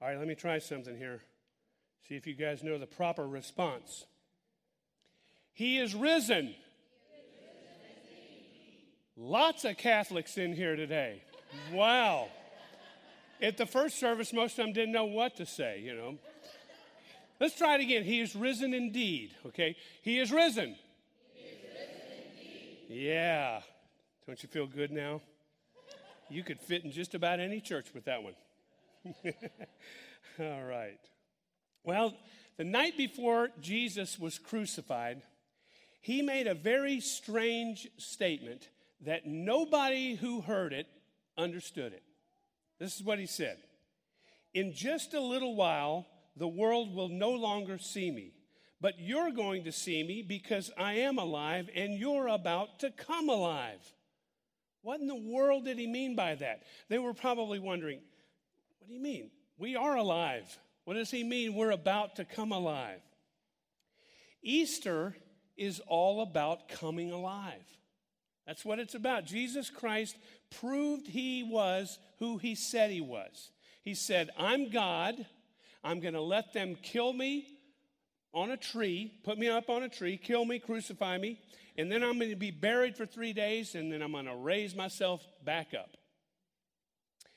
All right, let me try something here. See if you guys know the proper response. He is risen. Lots of Catholics in here today. Wow. At the first service, most of them didn't know what to say, you know. Let's try it again. He is risen indeed, okay? He is risen. He is risen yeah. Don't you feel good now? You could fit in just about any church with that one. All right. Well, the night before Jesus was crucified, he made a very strange statement that nobody who heard it understood it. This is what he said In just a little while, the world will no longer see me, but you're going to see me because I am alive and you're about to come alive. What in the world did he mean by that? They were probably wondering, what do you mean? We are alive. What does he mean? We're about to come alive. Easter is all about coming alive. That's what it's about. Jesus Christ proved he was who he said he was. He said, I'm God. I'm going to let them kill me on a tree, put me up on a tree, kill me, crucify me, and then I'm going to be buried for three days, and then I'm going to raise myself back up.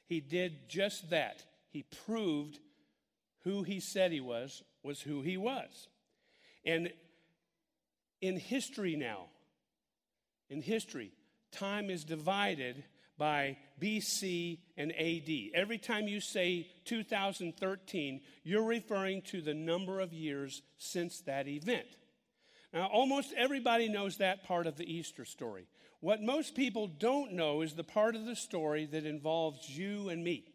He did just that. He proved who he said he was, was who he was. And in history now, in history, time is divided by BC and AD. Every time you say 2013, you're referring to the number of years since that event. Now, almost everybody knows that part of the Easter story. What most people don't know is the part of the story that involves you and me.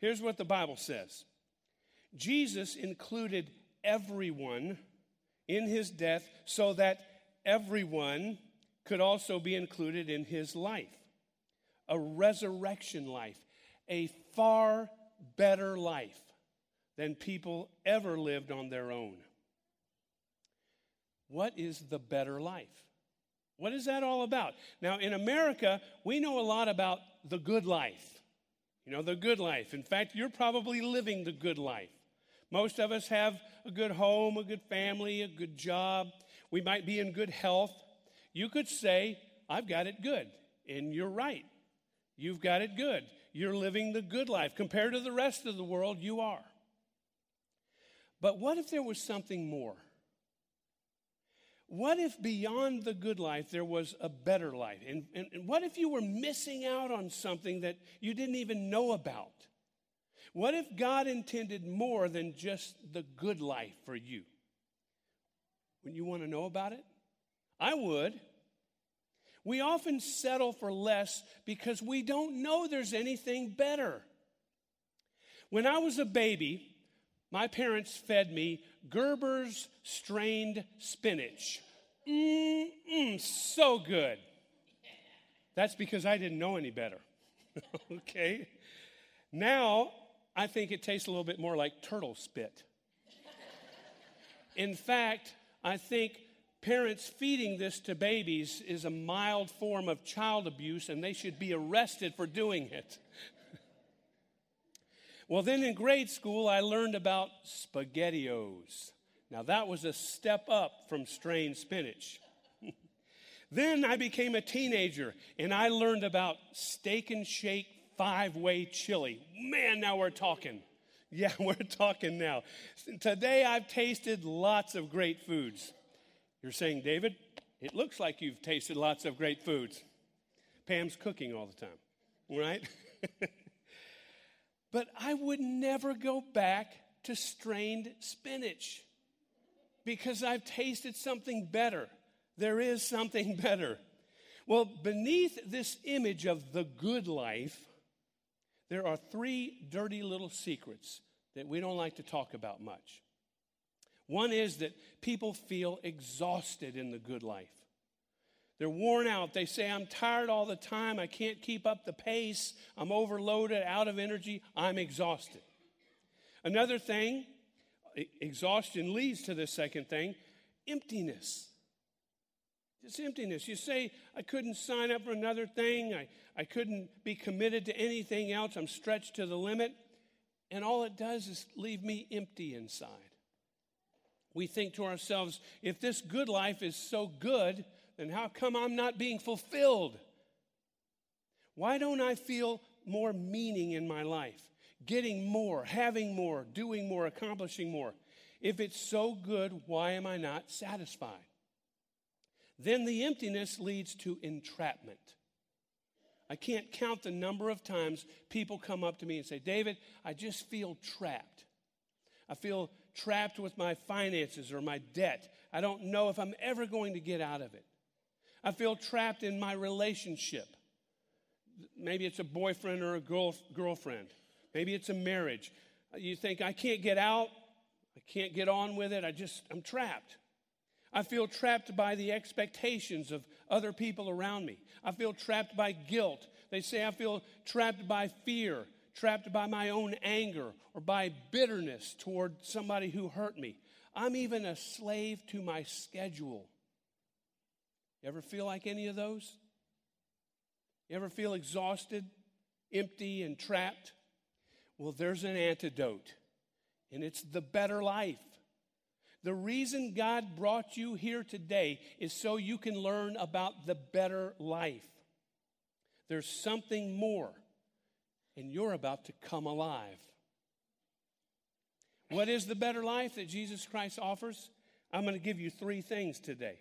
Here's what the Bible says Jesus included everyone in his death so that everyone could also be included in his life a resurrection life, a far better life than people ever lived on their own. What is the better life? What is that all about? Now, in America, we know a lot about the good life. You know, the good life. In fact, you're probably living the good life. Most of us have a good home, a good family, a good job. We might be in good health. You could say, I've got it good. And you're right. You've got it good. You're living the good life. Compared to the rest of the world, you are. But what if there was something more? What if beyond the good life there was a better life? And, and, and, what if you were missing out on something that you didn't even know about? What if God intended more than just the good life for you? When you want to know about it? I would. We often settle for less because we don't know there's anything better. When I was a baby, my parents fed me Gerber's strained spinach. Mmm, so good. That's because I didn't know any better. okay? Now, I think it tastes a little bit more like turtle spit. In fact, I think parents feeding this to babies is a mild form of child abuse and they should be arrested for doing it. Well, then in grade school, I learned about SpaghettiOs. Now, that was a step up from strained spinach. then I became a teenager and I learned about steak and shake five way chili. Man, now we're talking. Yeah, we're talking now. Today I've tasted lots of great foods. You're saying, David, it looks like you've tasted lots of great foods. Pam's cooking all the time, right? but I would never go back to strained spinach because I've tasted something better. There is something better. Well, beneath this image of the good life, there are three dirty little secrets that we don't like to talk about much. One is that people feel exhausted in the good life. They're worn out. They say, I'm tired all the time. I can't keep up the pace. I'm overloaded, out of energy. I'm exhausted. Another thing, exhaustion leads to the second thing emptiness. Just emptiness. You say, I couldn't sign up for another thing. I, I couldn't be committed to anything else. I'm stretched to the limit. And all it does is leave me empty inside. We think to ourselves, if this good life is so good, then how come I'm not being fulfilled? Why don't I feel more meaning in my life? Getting more, having more, doing more, accomplishing more. If it's so good, why am I not satisfied? Then the emptiness leads to entrapment. I can't count the number of times people come up to me and say, David, I just feel trapped. I feel trapped with my finances or my debt. I don't know if I'm ever going to get out of it. I feel trapped in my relationship. Maybe it's a boyfriend or a girl, girlfriend. Maybe it's a marriage. You think, I can't get out. I can't get on with it. I just, I'm trapped. I feel trapped by the expectations of other people around me. I feel trapped by guilt. They say I feel trapped by fear, trapped by my own anger, or by bitterness toward somebody who hurt me. I'm even a slave to my schedule. You ever feel like any of those? You ever feel exhausted, empty, and trapped? Well, there's an antidote, and it's the better life. The reason God brought you here today is so you can learn about the better life. There's something more, and you're about to come alive. What is the better life that Jesus Christ offers? I'm going to give you three things today.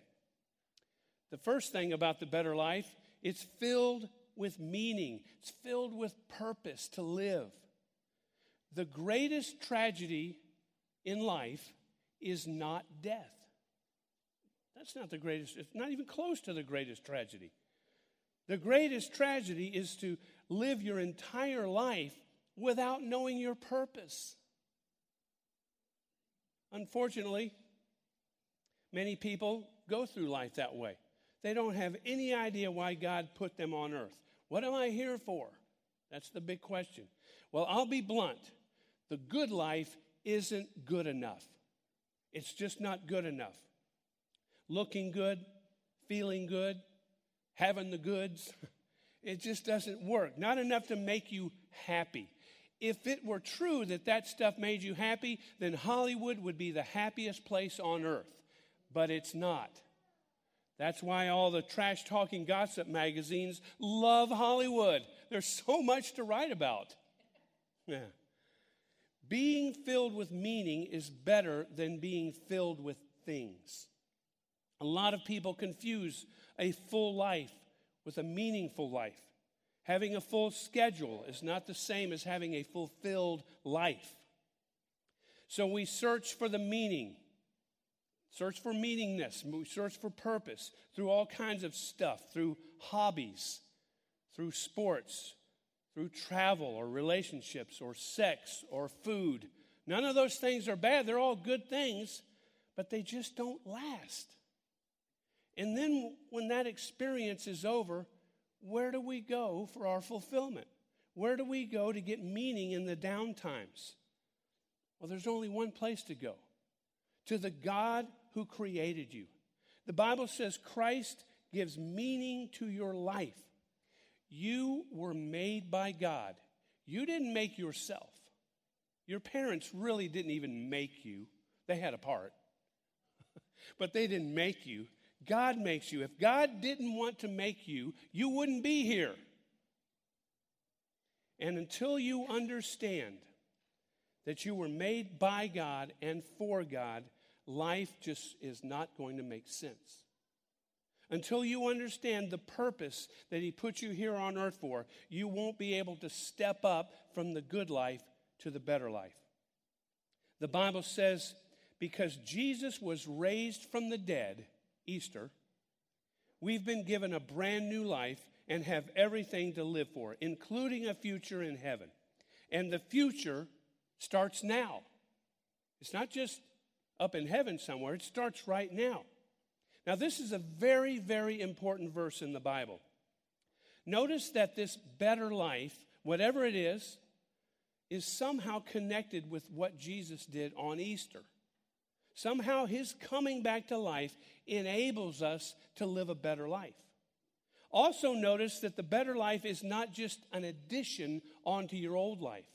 The first thing about the better life, it's filled with meaning, it's filled with purpose to live. The greatest tragedy in life is not death. That's not the greatest, it's not even close to the greatest tragedy. The greatest tragedy is to live your entire life without knowing your purpose. Unfortunately, many people go through life that way. They don't have any idea why God put them on earth. What am I here for? That's the big question. Well, I'll be blunt. The good life isn't good enough. It's just not good enough. Looking good, feeling good, having the goods, it just doesn't work. Not enough to make you happy. If it were true that that stuff made you happy, then Hollywood would be the happiest place on earth. But it's not. That's why all the trash talking gossip magazines love Hollywood. There's so much to write about. Yeah. Being filled with meaning is better than being filled with things. A lot of people confuse a full life with a meaningful life. Having a full schedule is not the same as having a fulfilled life. So we search for the meaning, search for meaningness, search for purpose through all kinds of stuff, through hobbies, through sports, through travel or relationships or sex or food. None of those things are bad. They're all good things, but they just don't last. And then when that experience is over, where do we go for our fulfillment? Where do we go to get meaning in the down times? Well, there's only one place to go to the God who created you. The Bible says Christ gives meaning to your life. You were made by God. You didn't make yourself. Your parents really didn't even make you, they had a part, but they didn't make you. God makes you. If God didn't want to make you, you wouldn't be here. And until you understand that you were made by God and for God, life just is not going to make sense. Until you understand the purpose that He put you here on earth for, you won't be able to step up from the good life to the better life. The Bible says, because Jesus was raised from the dead, Easter, we've been given a brand new life and have everything to live for, including a future in heaven. And the future starts now. It's not just up in heaven somewhere, it starts right now. Now, this is a very, very important verse in the Bible. Notice that this better life, whatever it is, is somehow connected with what Jesus did on Easter. Somehow his coming back to life enables us to live a better life. Also, notice that the better life is not just an addition onto your old life.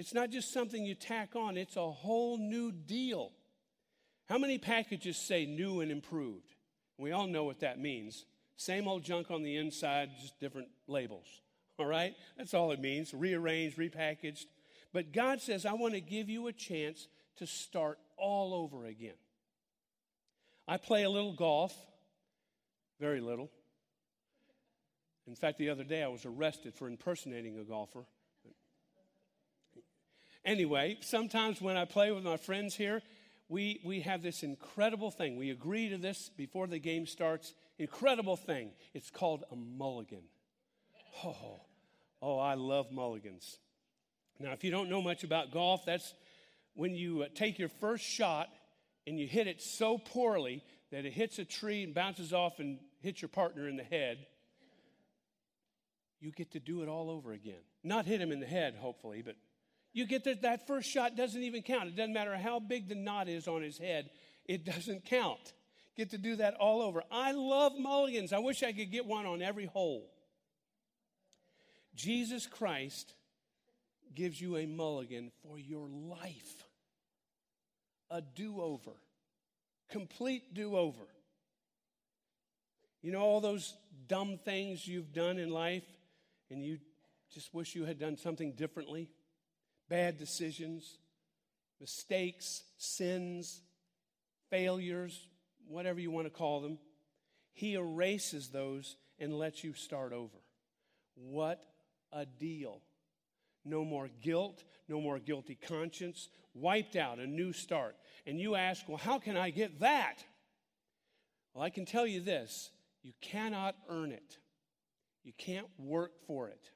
It's not just something you tack on, it's a whole new deal. How many packages say new and improved? We all know what that means. Same old junk on the inside, just different labels. All right? That's all it means rearranged, repackaged. But God says, I want to give you a chance to start all over again. I play a little golf, very little. In fact, the other day I was arrested for impersonating a golfer. Anyway, sometimes when I play with my friends here, we, we have this incredible thing. We agree to this before the game starts. Incredible thing. It's called a mulligan. Oh, oh, I love mulligans. Now, if you don't know much about golf, that's when you uh, take your first shot and you hit it so poorly that it hits a tree and bounces off and hits your partner in the head. You get to do it all over again. Not hit him in the head, hopefully, but you get that that first shot doesn't even count. It doesn't matter how big the knot is on his head, it doesn't count. Get to do that all over. I love mulligans. I wish I could get one on every hole. Jesus Christ gives you a mulligan for your life, a do over, complete do over. You know, all those dumb things you've done in life, and you just wish you had done something differently? Bad decisions, mistakes, sins, failures, whatever you want to call them. He erases those and lets you start over. What a deal. No more guilt, no more guilty conscience, wiped out, a new start. And you ask, well, how can I get that? Well, I can tell you this you cannot earn it, you can't work for it.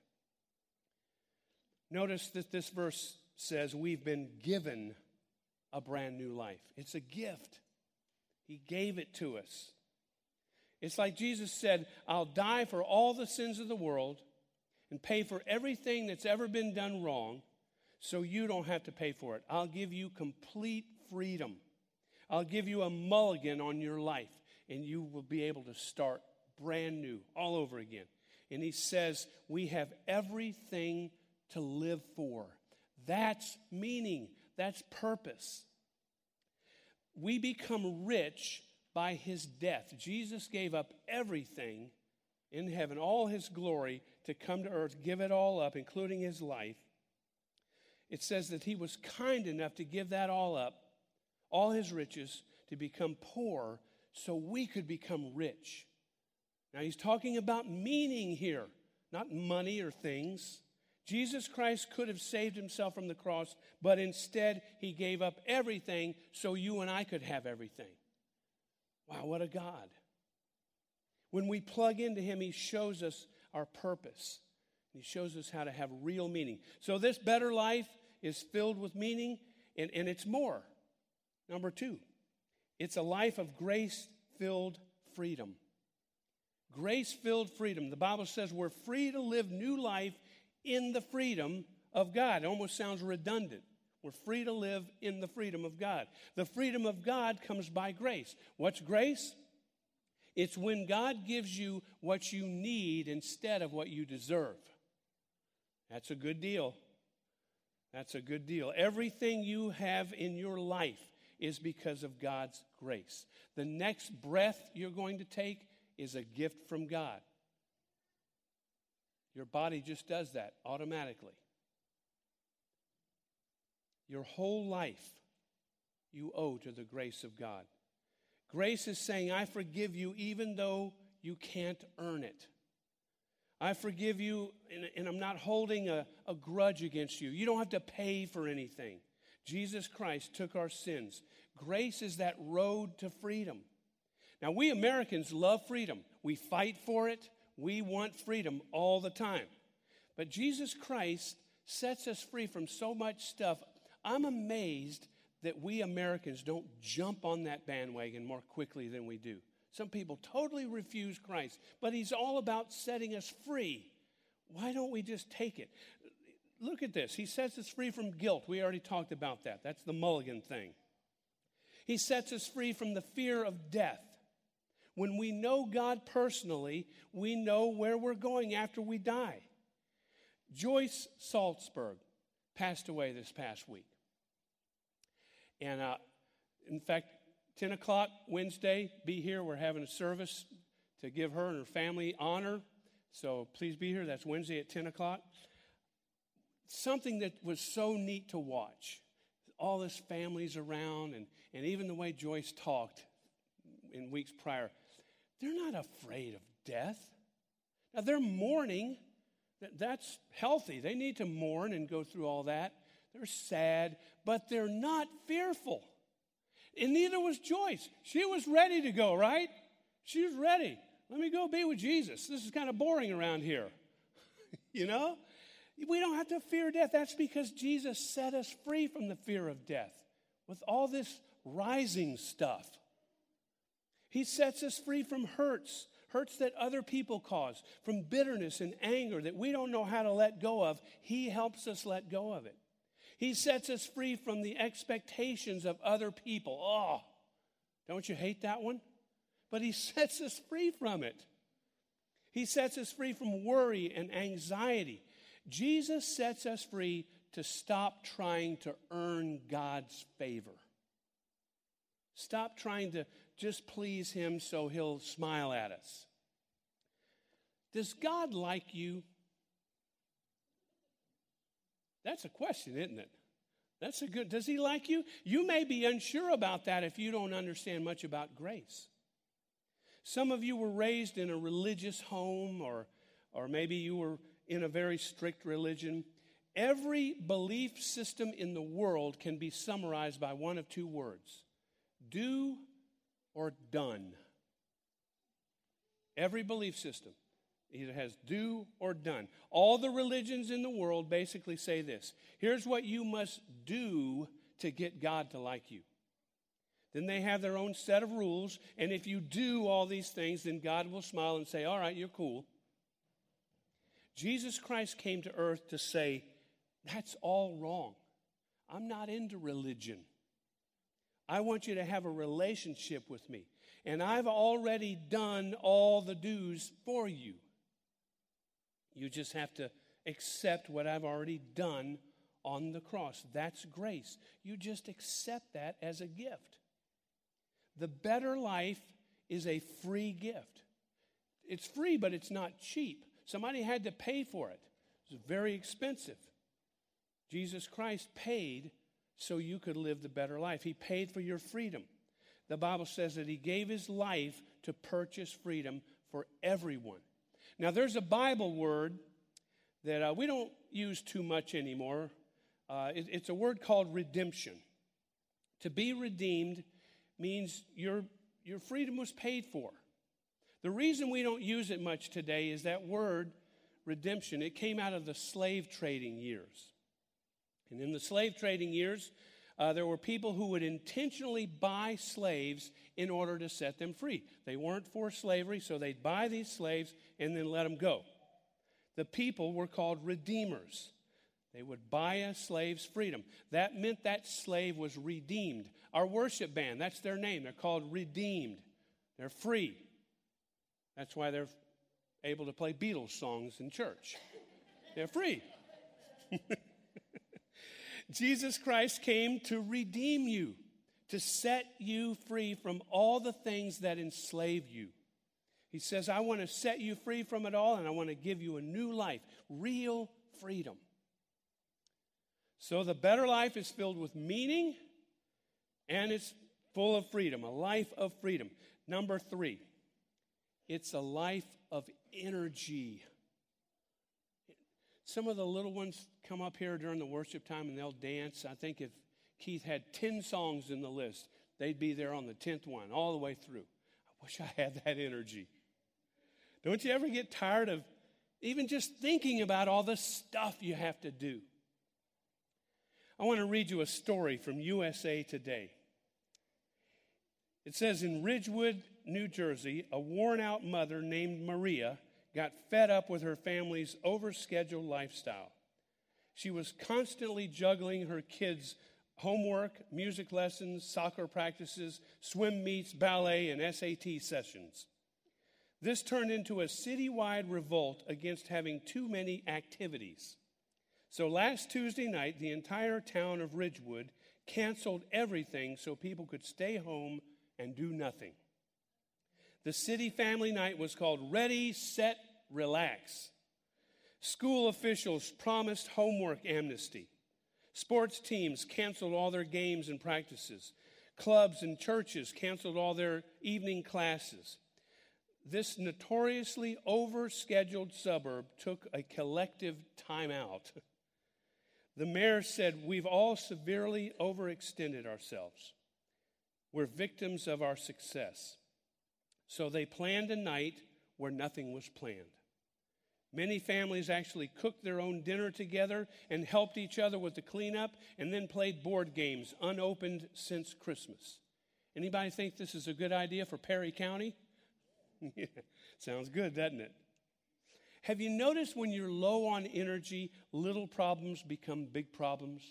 Notice that this verse says we've been given a brand new life. It's a gift. He gave it to us. It's like Jesus said, I'll die for all the sins of the world and pay for everything that's ever been done wrong so you don't have to pay for it. I'll give you complete freedom. I'll give you a mulligan on your life and you will be able to start brand new all over again. And he says, We have everything to live for. That's meaning, that's purpose. We become rich by his death. Jesus gave up everything in heaven, all his glory, to come to earth, give it all up, including his life. It says that he was kind enough to give that all up, all his riches, to become poor so we could become rich. Now he's talking about meaning here, not money or things. Jesus Christ could have saved himself from the cross, but instead he gave up everything so you and I could have everything. Wow, what a God. When we plug into him, he shows us our purpose. He shows us how to have real meaning. So, this better life is filled with meaning, and, and it's more. Number two, it's a life of grace filled freedom. Grace filled freedom. The Bible says we're free to live new life in the freedom of God. It almost sounds redundant. We're free to live in the freedom of God. The freedom of God comes by grace. What's grace? It's when God gives you what you need instead of what you deserve. That's a good deal. That's a good deal. Everything you have in your life is because of God's grace. The next breath you're going to take is a gift from God. Your body just does that automatically. Your whole life you owe to the grace of God. Grace is saying, I forgive you even though you can't earn it. I forgive you, and, and I'm not holding a, a grudge against you. You don't have to pay for anything. Jesus Christ took our sins. Grace is that road to freedom. Now, we Americans love freedom. We fight for it, we want freedom all the time. But Jesus Christ sets us free from so much stuff. I'm amazed that we Americans don't jump on that bandwagon more quickly than we do. Some people totally refuse Christ, but He's all about setting us free. Why don't we just take it? Look at this. He sets us free from guilt. We already talked about that. That's the mulligan thing. He sets us free from the fear of death. When we know God personally, we know where we're going after we die. Joyce Salzberg, passed away this past week. And uh, in fact, 10 o'clock Wednesday, be here. We're having a service to give her and her family honor. So please be here. That's Wednesday at 10 o'clock. Something that was so neat to watch. All this families around, and, and even the way Joyce talked in weeks prior. They're not afraid of death. Now, they're mourning. That's healthy. They need to mourn and go through all that. They're sad, but they're not fearful. And neither was Joyce. She was ready to go, right? She was ready. Let me go be with Jesus. This is kind of boring around here. you know? We don't have to fear death. That's because Jesus set us free from the fear of death with all this rising stuff. He sets us free from hurts, hurts that other people cause, from bitterness and anger that we don't know how to let go of. He helps us let go of it. He sets us free from the expectations of other people. Oh, don't you hate that one? But He sets us free from it. He sets us free from worry and anxiety. Jesus sets us free to stop trying to earn God's favor. Stop trying to just please Him so He'll smile at us. Does God like you? That's a question, isn't it? That's a good. Does he like you? You may be unsure about that if you don't understand much about grace. Some of you were raised in a religious home, or, or maybe you were in a very strict religion. Every belief system in the world can be summarized by one of two words do or done. Every belief system either has do or done. All the religions in the world basically say this here's what you must do to get God to like you. Then they have their own set of rules, and if you do all these things, then God will smile and say, All right, you're cool. Jesus Christ came to earth to say, That's all wrong. I'm not into religion. I want you to have a relationship with me. And I've already done all the dues for you. You just have to accept what I've already done on the cross. That's grace. You just accept that as a gift. The better life is a free gift. It's free, but it's not cheap. Somebody had to pay for it. It's very expensive. Jesus Christ paid so you could live the better life. He paid for your freedom. The Bible says that He gave His life to purchase freedom for everyone. Now, there's a Bible word that uh, we don't use too much anymore. Uh, it, it's a word called redemption. To be redeemed means your, your freedom was paid for. The reason we don't use it much today is that word, redemption, it came out of the slave trading years. And in the slave trading years, uh, there were people who would intentionally buy slaves in order to set them free. They weren't for slavery, so they'd buy these slaves and then let them go. The people were called redeemers. They would buy a slave's freedom. That meant that slave was redeemed. Our worship band, that's their name. They're called redeemed. They're free. That's why they're able to play Beatles songs in church. They're free. Jesus Christ came to redeem you, to set you free from all the things that enslave you. He says, I want to set you free from it all and I want to give you a new life, real freedom. So the better life is filled with meaning and it's full of freedom, a life of freedom. Number three, it's a life of energy. Some of the little ones come up here during the worship time and they'll dance. I think if Keith had 10 songs in the list, they'd be there on the 10th one, all the way through. I wish I had that energy. Don't you ever get tired of even just thinking about all the stuff you have to do? I want to read you a story from USA Today. It says in Ridgewood, New Jersey, a worn out mother named Maria got fed up with her family's overscheduled lifestyle. She was constantly juggling her kids' homework, music lessons, soccer practices, swim meets, ballet, and SAT sessions. This turned into a citywide revolt against having too many activities. So last Tuesday night, the entire town of Ridgewood canceled everything so people could stay home and do nothing. The city family night was called Ready, Set, Relax. School officials promised homework amnesty. Sports teams canceled all their games and practices. Clubs and churches canceled all their evening classes. This notoriously overscheduled suburb took a collective timeout. The mayor said, We've all severely overextended ourselves. We're victims of our success. So they planned a night where nothing was planned. Many families actually cooked their own dinner together and helped each other with the cleanup and then played board games unopened since Christmas. Anybody think this is a good idea for Perry County? Sounds good, doesn't it? Have you noticed when you're low on energy, little problems become big problems?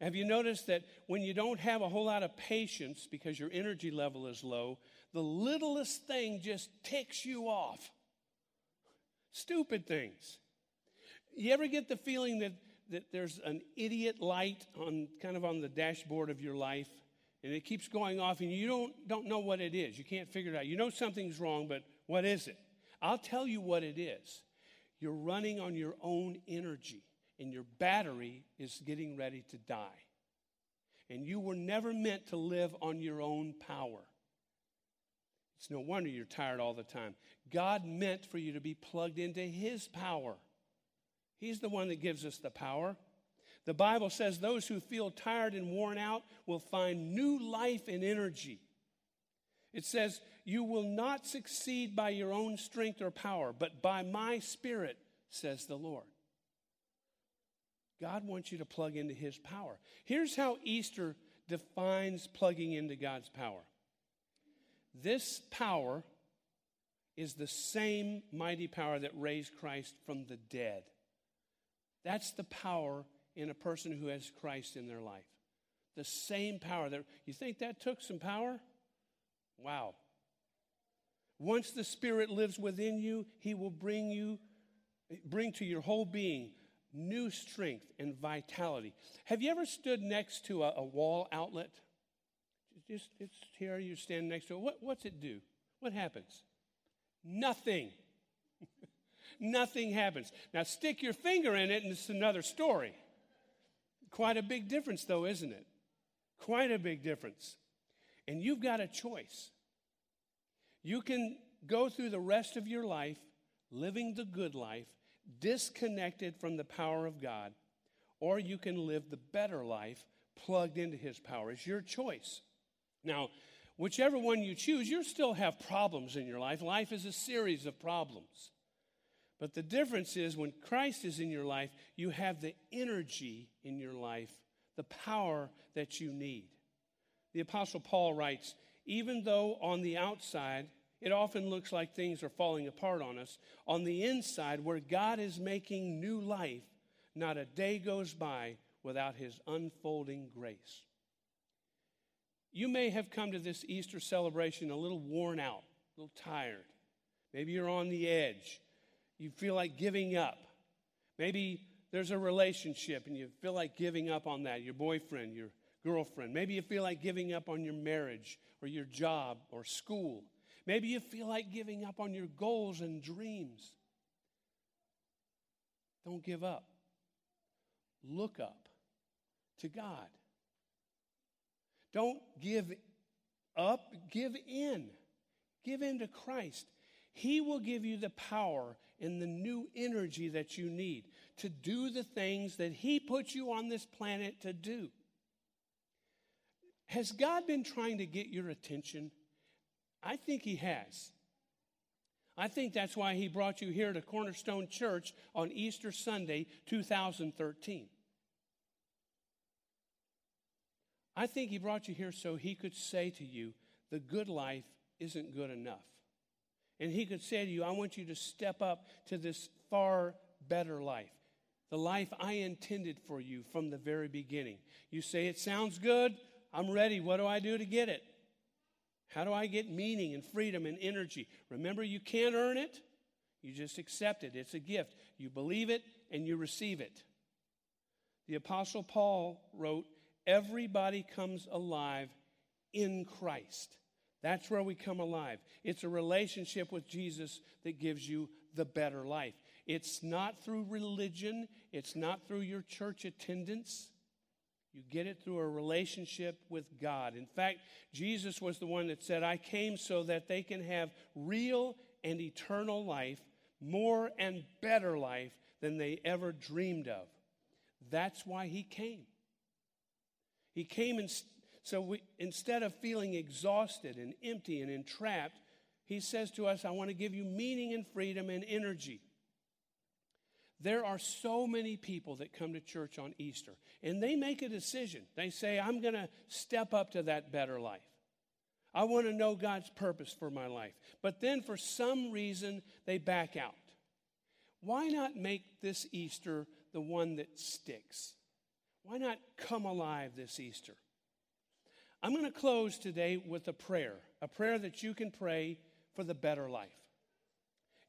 Have you noticed that when you don't have a whole lot of patience because your energy level is low, the littlest thing just ticks you off? Stupid things. You ever get the feeling that, that there's an idiot light on kind of on the dashboard of your life and it keeps going off and you don't, don't know what it is? You can't figure it out. You know something's wrong, but what is it? I'll tell you what it is. You're running on your own energy, and your battery is getting ready to die. And you were never meant to live on your own power. It's no wonder you're tired all the time. God meant for you to be plugged into His power. He's the one that gives us the power. The Bible says those who feel tired and worn out will find new life and energy. It says, You will not succeed by your own strength or power, but by my spirit, says the Lord. God wants you to plug into his power. Here's how Easter defines plugging into God's power this power is the same mighty power that raised Christ from the dead. That's the power in a person who has Christ in their life. The same power that you think that took some power? Wow. Once the Spirit lives within you, He will bring you, bring to your whole being new strength and vitality. Have you ever stood next to a, a wall outlet? Just it's here, you stand next to it. What, what's it do? What happens? Nothing. Nothing happens. Now stick your finger in it, and it's another story. Quite a big difference, though, isn't it? Quite a big difference. And you've got a choice. You can go through the rest of your life living the good life, disconnected from the power of God, or you can live the better life plugged into His power. It's your choice. Now, whichever one you choose, you still have problems in your life. Life is a series of problems. But the difference is when Christ is in your life, you have the energy in your life, the power that you need. The Apostle Paul writes, even though on the outside it often looks like things are falling apart on us, on the inside, where God is making new life, not a day goes by without his unfolding grace. You may have come to this Easter celebration a little worn out, a little tired. Maybe you're on the edge. You feel like giving up. Maybe there's a relationship and you feel like giving up on that, your boyfriend, your girlfriend. Maybe you feel like giving up on your marriage or your job or school. Maybe you feel like giving up on your goals and dreams. Don't give up. Look up to God. Don't give up, give in. Give in to Christ. He will give you the power and the new energy that you need to do the things that He put you on this planet to do. Has God been trying to get your attention? I think He has. I think that's why He brought you here to Cornerstone Church on Easter Sunday, 2013. I think He brought you here so He could say to you, the good life isn't good enough. And He could say to you, I want you to step up to this far better life the life I intended for you from the very beginning. You say, It sounds good. I'm ready. What do I do to get it? How do I get meaning and freedom and energy? Remember, you can't earn it, you just accept it. It's a gift. You believe it and you receive it. The Apostle Paul wrote, Everybody comes alive in Christ. That's where we come alive. It's a relationship with Jesus that gives you the better life. It's not through religion, it's not through your church attendance. You get it through a relationship with God. In fact, Jesus was the one that said, I came so that they can have real and eternal life, more and better life than they ever dreamed of. That's why he came. He came and so we, instead of feeling exhausted and empty and entrapped, he says to us, I want to give you meaning and freedom and energy. There are so many people that come to church on Easter, and they make a decision. They say, I'm going to step up to that better life. I want to know God's purpose for my life. But then, for some reason, they back out. Why not make this Easter the one that sticks? Why not come alive this Easter? I'm going to close today with a prayer, a prayer that you can pray for the better life.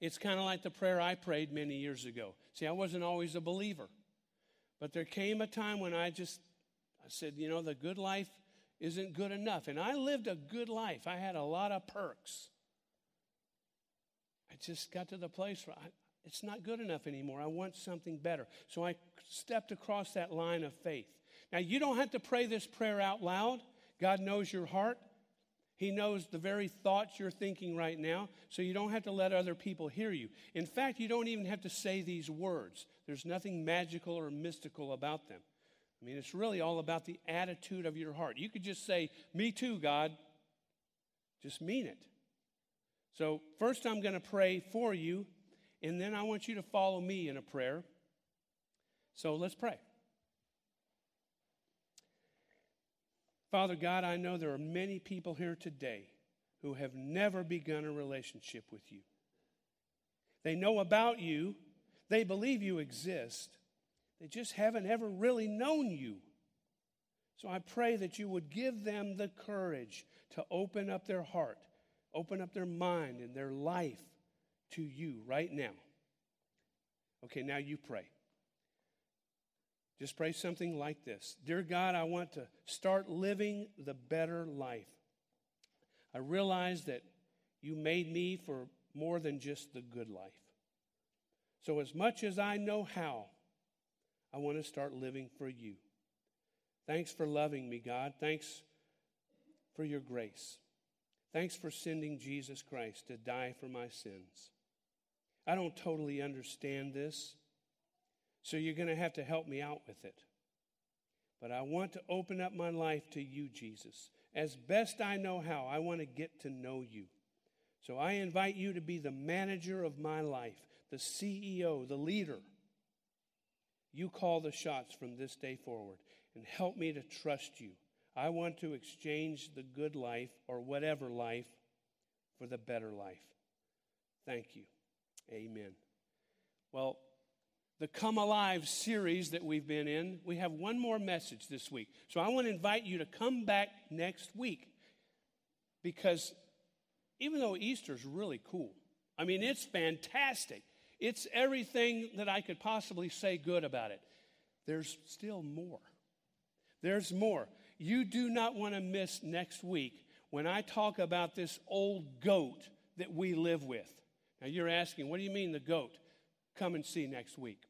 It's kind of like the prayer I prayed many years ago. See, I wasn't always a believer, but there came a time when I just I said, you know, the good life isn't good enough. And I lived a good life. I had a lot of perks. I just got to the place where I, it's not good enough anymore. I want something better. So I stepped across that line of faith. Now, you don't have to pray this prayer out loud. God knows your heart. He knows the very thoughts you're thinking right now, so you don't have to let other people hear you. In fact, you don't even have to say these words. There's nothing magical or mystical about them. I mean, it's really all about the attitude of your heart. You could just say, Me too, God. Just mean it. So, first, I'm going to pray for you, and then I want you to follow me in a prayer. So, let's pray. Father God, I know there are many people here today who have never begun a relationship with you. They know about you, they believe you exist, they just haven't ever really known you. So I pray that you would give them the courage to open up their heart, open up their mind and their life to you right now. Okay, now you pray. Just pray something like this Dear God, I want to start living the better life. I realize that you made me for more than just the good life. So, as much as I know how, I want to start living for you. Thanks for loving me, God. Thanks for your grace. Thanks for sending Jesus Christ to die for my sins. I don't totally understand this. So you're going to have to help me out with it. But I want to open up my life to you, Jesus. As best I know how, I want to get to know you. So I invite you to be the manager of my life, the CEO, the leader. You call the shots from this day forward and help me to trust you. I want to exchange the good life or whatever life for the better life. Thank you. Amen. Well, the Come Alive series that we've been in, we have one more message this week. So I want to invite you to come back next week because even though Easter's really cool, I mean, it's fantastic. It's everything that I could possibly say good about it. There's still more. There's more. You do not want to miss next week when I talk about this old goat that we live with. Now, you're asking, what do you mean the goat? Come and see next week.